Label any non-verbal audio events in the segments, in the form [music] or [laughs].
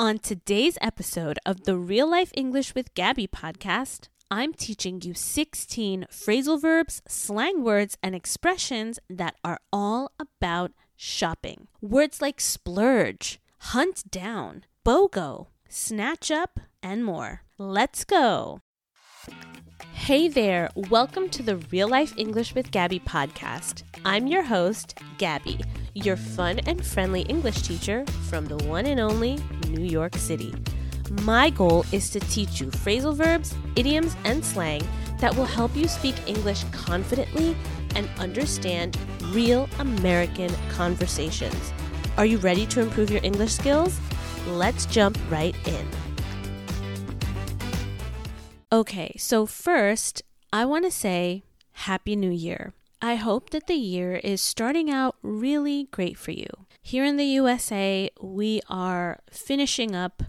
On today's episode of the Real Life English with Gabby podcast, I'm teaching you 16 phrasal verbs, slang words, and expressions that are all about shopping. Words like splurge, hunt down, BOGO, snatch up, and more. Let's go. Hey there, welcome to the Real Life English with Gabby podcast. I'm your host, Gabby, your fun and friendly English teacher from the one and only New York City. My goal is to teach you phrasal verbs, idioms, and slang that will help you speak English confidently and understand real American conversations. Are you ready to improve your English skills? Let's jump right in. Okay, so first, I want to say Happy New Year. I hope that the year is starting out really great for you. Here in the USA, we are finishing up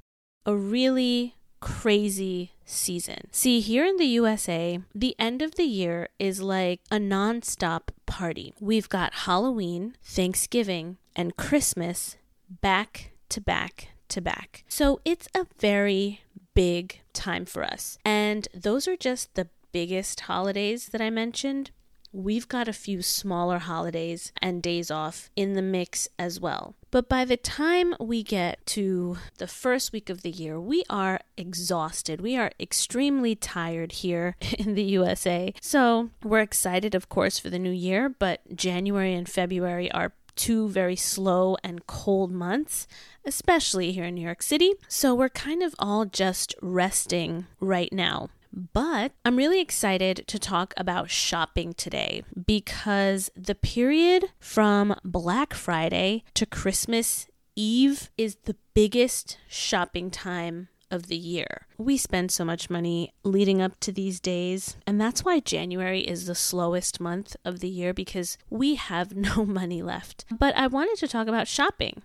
a really crazy season. See, here in the USA, the end of the year is like a nonstop party. We've got Halloween, Thanksgiving, and Christmas back to back to back. So it's a very big time for us. And those are just the biggest holidays that I mentioned. We've got a few smaller holidays and days off in the mix as well. But by the time we get to the first week of the year, we are exhausted. We are extremely tired here [laughs] in the USA. So we're excited, of course, for the new year, but January and February are two very slow and cold months, especially here in New York City. So we're kind of all just resting right now. But I'm really excited to talk about shopping today because the period from Black Friday to Christmas Eve is the biggest shopping time of the year. We spend so much money leading up to these days, and that's why January is the slowest month of the year because we have [laughs] no money left. But I wanted to talk about shopping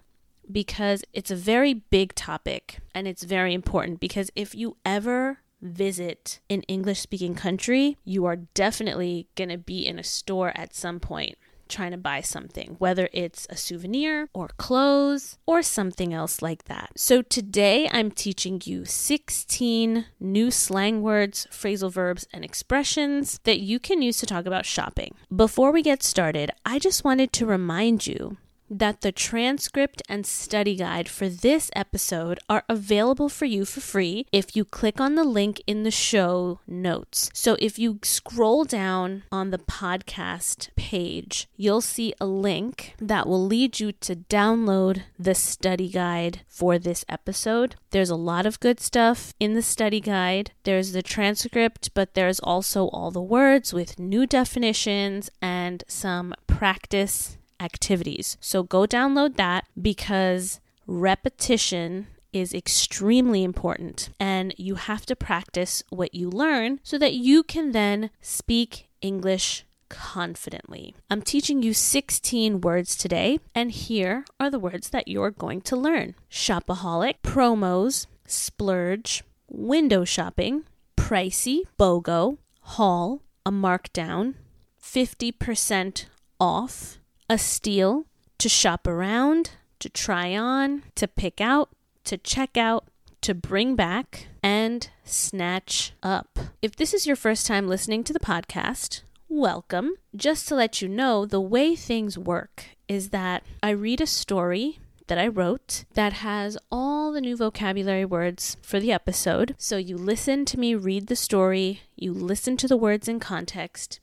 because it's a very big topic and it's very important because if you ever visit an English speaking country, you are definitely going to be in a store at some point trying to buy something, whether it's a souvenir or clothes or something else like that. So today I'm teaching you 16 new slang words, phrasal verbs, and expressions that you can use to talk about shopping. Before we get started, I just wanted to remind you that the transcript and study guide for this episode are available for you for free if you click on the link in the show notes. So if you scroll down on the podcast page, you'll see a link that will lead you to download the study guide for this episode. There's a lot of good stuff in the study guide. There's the transcript, but there's also all the words with new definitions and some practice activities. So go download that because repetition is extremely important and you have to practice what you learn so that you can then speak English confidently. I'm teaching you 16 words today, and here are the words that you're going to learn shopaholic, promos, splurge, window shopping, pricey, BOGO, haul, a markdown, 50% off, a steal, to shop around, to try on, to pick out, to check out, to bring back, and snatch up. If this is your first time listening to the podcast, welcome. Just to let you know, the way things work is that I read a story that I wrote that has all the new vocabulary words for the episode. So you listen to me read the story, you listen to the words in context,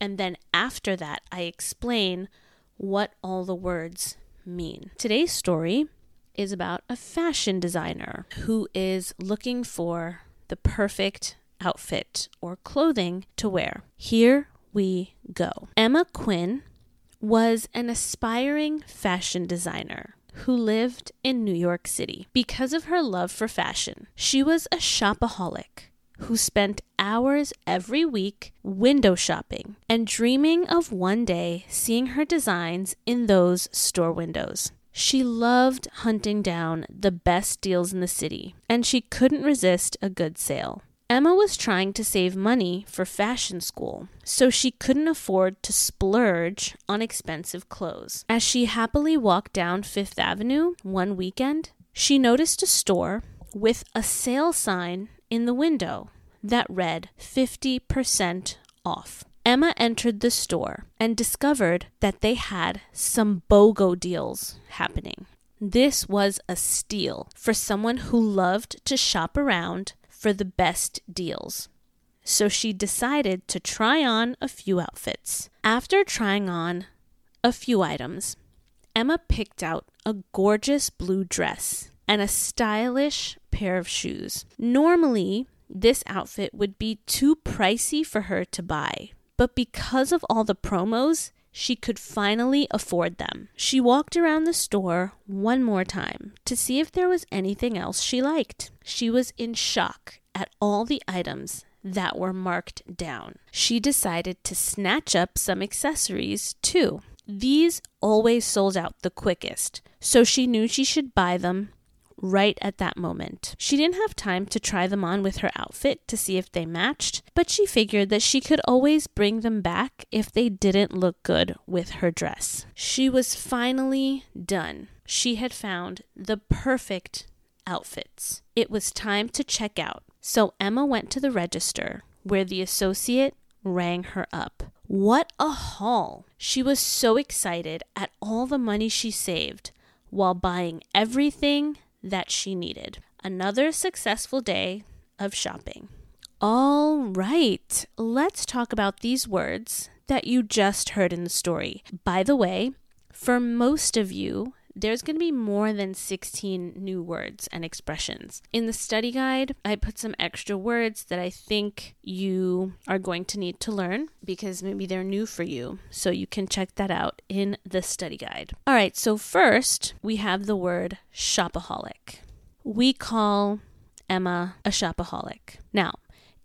and then after that, I explain what all the words mean. Today's story is about a fashion designer who is looking for the perfect outfit or clothing to wear. Here we go. Emma Quinn was an aspiring fashion designer who lived in New York City. Because of her love for fashion, she was a shopaholic who spent hours every week window shopping and dreaming of one day seeing her designs in those store windows. She loved hunting down the best deals in the city, and she couldn't resist a good sale. Emma was trying to save money for fashion school, so she couldn't afford to splurge on expensive clothes. As she happily walked down Fifth Avenue one weekend, she noticed a store with a sale sign in the window that read 50% off. Emma entered the store and discovered that they had some BOGO deals happening. This was a steal for someone who loved to shop around for the best deals. So she decided to try on a few outfits. After trying on a few items, Emma picked out a gorgeous blue dress and a stylish pair of shoes. Normally, this outfit would be too pricey for her to buy, but because of all the promos, she could finally afford them. She walked around the store one more time to see if there was anything else she liked. She was in shock at all the items that were marked down. She decided to snatch up some accessories too. These always sold out the quickest, so she knew she should buy them right at that moment. She didn't have time to try them on with her outfit to see if they matched, but she figured that she could always bring them back if they didn't look good with her dress. She was finally done. She had found the perfect outfits. It was time to check out, so Emma went to the register where the associate rang her up. What a haul! She was so excited at all the money she saved while buying everything that she needed. Another successful day of shopping. All right, let's talk about these words that you just heard in the story. By the way, for most of you, there's going to be more than 16 new words and expressions. In the study guide, I put some extra words that I think you are going to need to learn because maybe they're new for you. So you can check that out in the study guide. All right, so first we have the word shopaholic. We call Emma a shopaholic. Now,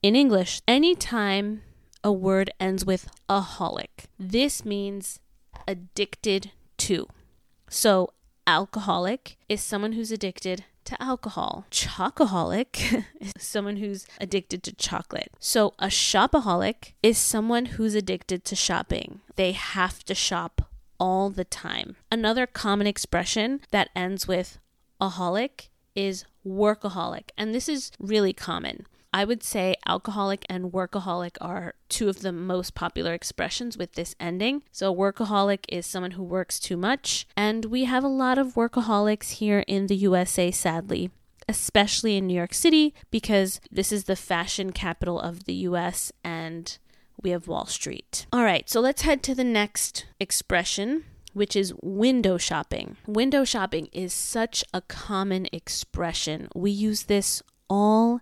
in English, anytime a word ends with a holic, this means addicted to. So, alcoholic is someone who's addicted to alcohol. Chocoholic [laughs] is someone who's addicted to chocolate. So, a shopaholic is someone who's addicted to shopping. They have to shop all the time. Another common expression that ends with aholic is workaholic, and this is really common. I would say alcoholic and workaholic are two of the most popular expressions with this ending. So, workaholic is someone who works too much, and we have a lot of workaholics here in the USA, sadly. Especially in New York City, because this is the fashion capital of the US and we have Wall Street. All right, so let's head to the next expression, which is window shopping. Window shopping is such a common expression. We use this all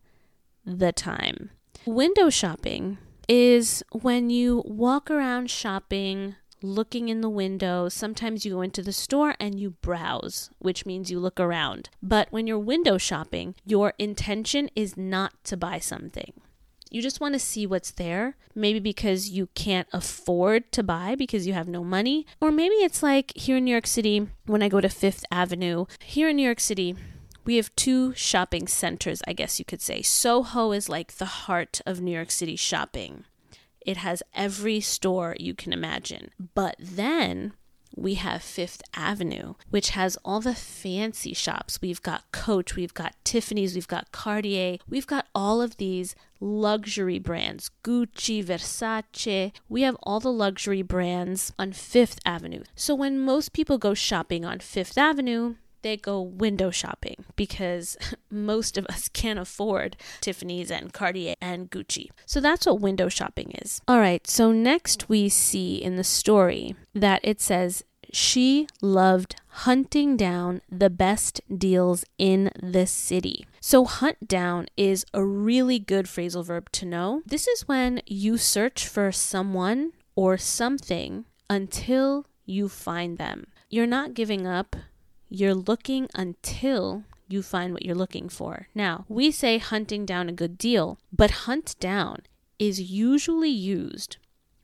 the time. Window shopping is when you walk around shopping, looking in the window. Sometimes you go into the store and you browse, which means you look around. But when you're window shopping, your intention is not to buy something. You just want to see what's there, maybe because you can't afford to buy because you have no money. Or maybe it's like here in New York City, when I go to Fifth Avenue, here in New York City, we have two shopping centers, I guess you could say. Soho is like the heart of New York City shopping. It has every store you can imagine. But then we have Fifth Avenue, which has all the fancy shops. We've got Coach, we've got Tiffany's, we've got Cartier, we've got all of these luxury brands Gucci, Versace. We have all the luxury brands on Fifth Avenue. So when most people go shopping on Fifth Avenue, they go window shopping because [laughs] most of us can't afford Tiffany's and Cartier and Gucci. So that's what window shopping is. All right, so next we see in the story that it says she loved hunting down the best deals in the city. So, hunt down is a really good phrasal verb to know. This is when you search for someone or something until you find them. You're not giving up you're looking until you find what you're looking for. Now, we say hunting down a good deal, but hunt down is usually used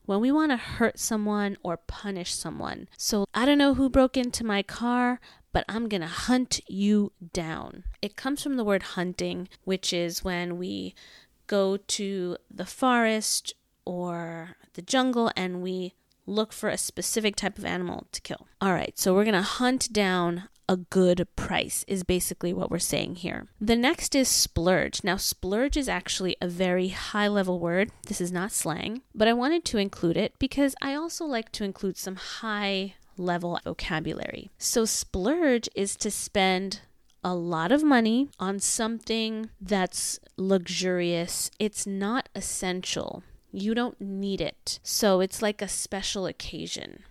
when we want to hurt someone or punish someone. So, I don't know who broke into my car, but I'm going to hunt you down. It comes from the word hunting, which is when we go to the forest or the jungle and we look for a specific type of animal to kill. All right, so we're going to hunt down a good price, is basically what we're saying here. The next is splurge. Now, splurge is actually a very high level word. This is not slang, but I wanted to include it because I also like to include some high level vocabulary. So, splurge is to spend a lot of money on something that's luxurious. It's not essential. You don't need it. So it's like a special occasion.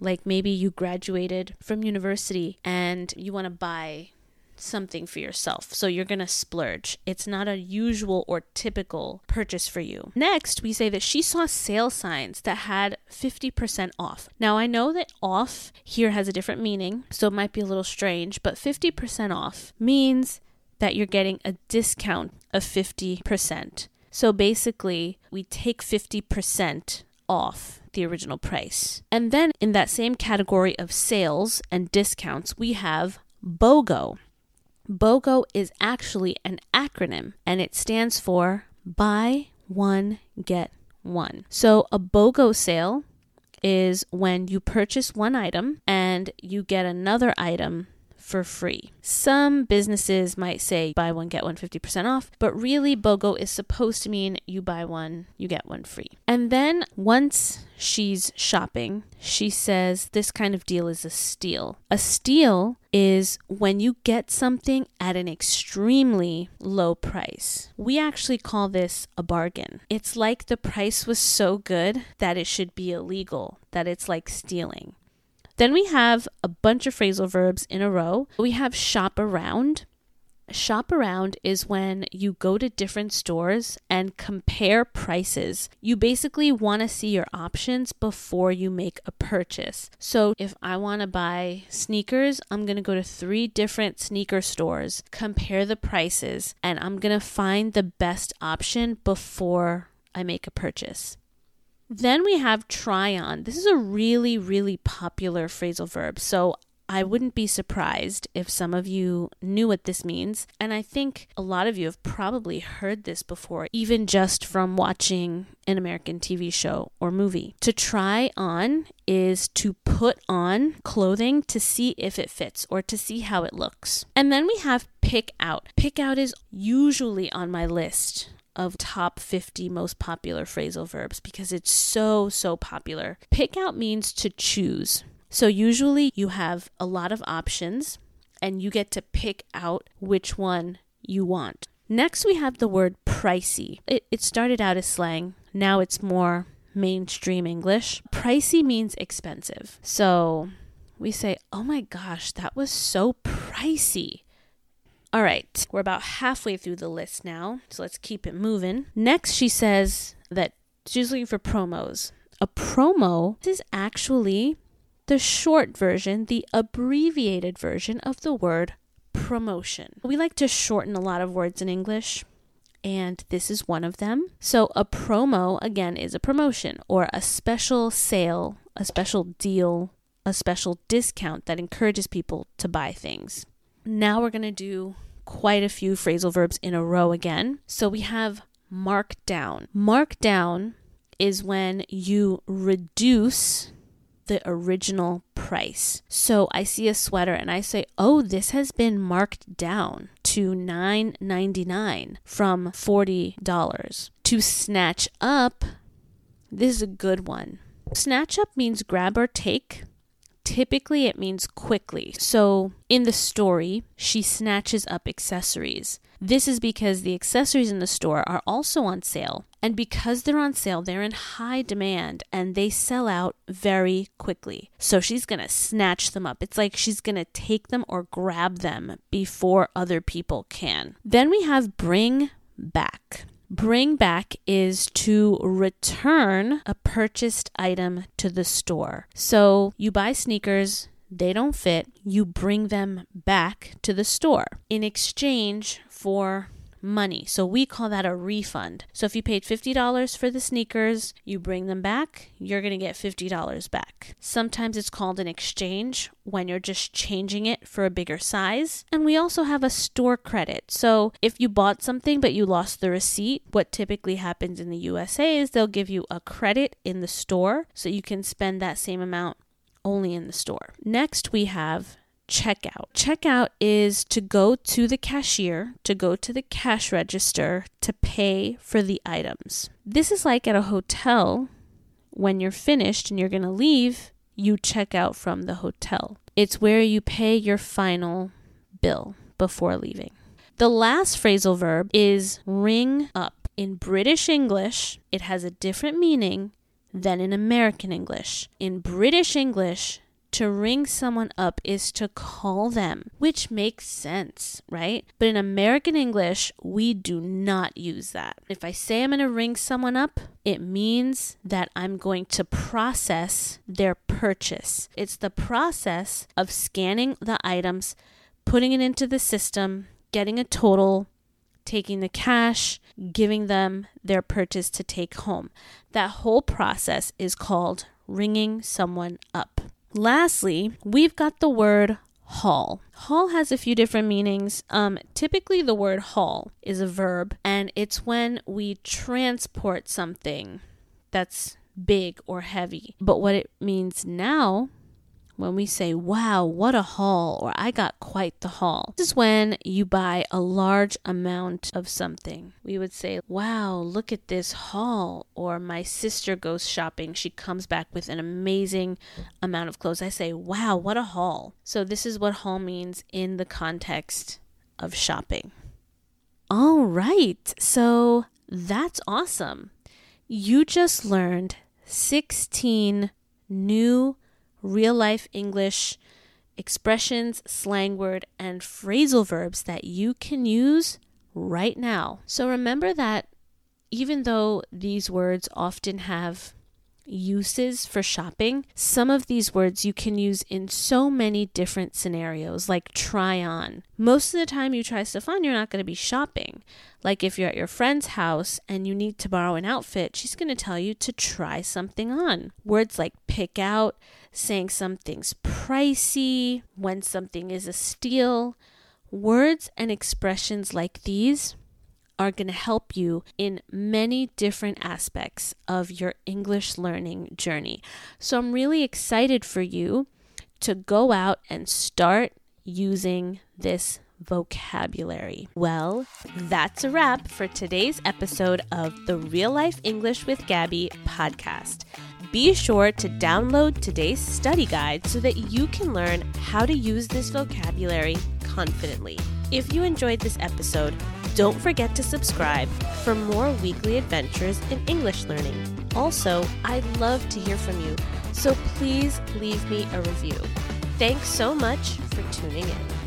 Like maybe you graduated from university and you want to buy something for yourself. So you're going to splurge. It's not a usual or typical purchase for you. Next, we say that she saw sale signs that had 50% off. Now, I know that off here has a different meaning, so it might be a little strange, but 50% off means that you're getting a discount of 50%. So basically, we take 50% off the original price. And then in that same category of sales and discounts, we have BOGO. BOGO is actually an acronym and it stands for Buy One, Get One. So a BOGO sale is when you purchase one item and you get another item for free. Some businesses might say buy one, get one 50% off, but really, BOGO is supposed to mean you buy one, you get one free. And then once she's shopping, she says this kind of deal is a steal. A steal is when you get something at an extremely low price. We actually call this a bargain. It's like the price was so good that it should be illegal, that it's like stealing. Then we have a bunch of phrasal verbs in a row. We have shop around. Shop around is when you go to different stores and compare prices. You basically want to see your options before you make a purchase. So, if I want to buy sneakers, I'm going to go to three different sneaker stores, compare the prices, and I'm going to find the best option before I make a purchase. Then we have try on. This is a really, really popular phrasal verb. So I wouldn't be surprised if some of you knew what this means. And I think a lot of you have probably heard this before, even just from watching an American TV show or movie. To try on is to put on clothing to see if it fits or to see how it looks. And then we have pick out. Pick out is usually on my list of top 50 most popular phrasal verbs because it's so, so popular. Pick out means to choose. So usually you have a lot of options and you get to pick out which one you want. Next, we have the word pricey. It, it started out as slang, now it's more mainstream English. Pricey means expensive. So we say, oh my gosh, that was so pricey. All right, we're about halfway through the list now, so let's keep it moving. Next, she says that she's looking for promos. A promo is actually the short version, the abbreviated version of the word promotion. We like to shorten a lot of words in English, and this is one of them. So, a promo, again, is a promotion or a special sale, a special deal, a special discount that encourages people to buy things. Now we're going to do quite a few phrasal verbs in a row again. So we have mark down. Mark down is when you reduce the original price. So I see a sweater and I say, "Oh, this has been marked down to $9.99 from $40." To snatch up, this is a good one. Snatch up means grab or take Typically, it means quickly. So, in the story, she snatches up accessories. This is because the accessories in the store are also on sale. And because they're on sale, they're in high demand and they sell out very quickly. So she's going to snatch them up. It's like she's going to take them or grab them before other people can. Then we have bring back. Bring back is to return a purchased item to the store. So you buy sneakers, they don't fit, you bring them back to the store in exchange for money. So we call that a refund. So if you paid $50 for the sneakers, you bring them back, you're going to get $50 back. Sometimes it's called an exchange when you're just changing it for a bigger size. And we also have a store credit. So if you bought something but you lost the receipt, what typically happens in the USA is they'll give you a credit in the store so you can spend that same amount only in the store. Next, we have checkout. Checkout is to go to the cashier, to go to the cash register to pay for the items. This is like at a hotel when you're finished and you're going to leave, you check out from the hotel. It's where you pay your final bill before leaving. The last phrasal verb is ring up. In British English, it has a different meaning than in American English. In British English, to ring someone up is to call them, which makes sense, right? But in American English, we do not use that. If I say I'm going to ring someone up, it means that I'm going to process their purchase. It's the process of scanning the items, putting it into the system, getting a total, taking the cash, giving them their purchase to take home. That whole process is called ringing someone up. Lastly, we've got the word haul. Haul has a few different meanings. Um, typically, the word haul is a verb, and it's when we transport something that's big or heavy. But what it means now when we say, wow, what a haul, or I got quite the haul. This is when you buy a large amount of something. We would say, wow, look at this haul, or my sister goes shopping. She comes back with an amazing amount of clothes. I say, wow, what a haul. So, this is what haul means in the context of shopping. All right, so that's awesome. You just learned 16 new real life English expressions, slang word, and phrasal verbs that you can use right now. So remember that even though these words often have uses for shopping, some of these words you can use in so many different scenarios, like try on. Most of the time, you try stuff on, you're not going to be shopping. Like if you're at your friend's house and you need to borrow an outfit, she's going to tell you to try something on. Words like pick out, saying something's pricey, when something is a steal. Words and expressions like these are going to help you in many different aspects of your English learning journey. So I'm really excited for you to go out and start using this vocabulary. Well, that's a wrap for today's episode of the Real Life English with Gabby podcast. Be sure to download today's study guide so that you can learn how to use this vocabulary confidently. If you enjoyed this episode, don't forget to subscribe for more weekly adventures in English learning. Also, I'd love to hear from you, so please leave me a review. Thanks so much for tuning in.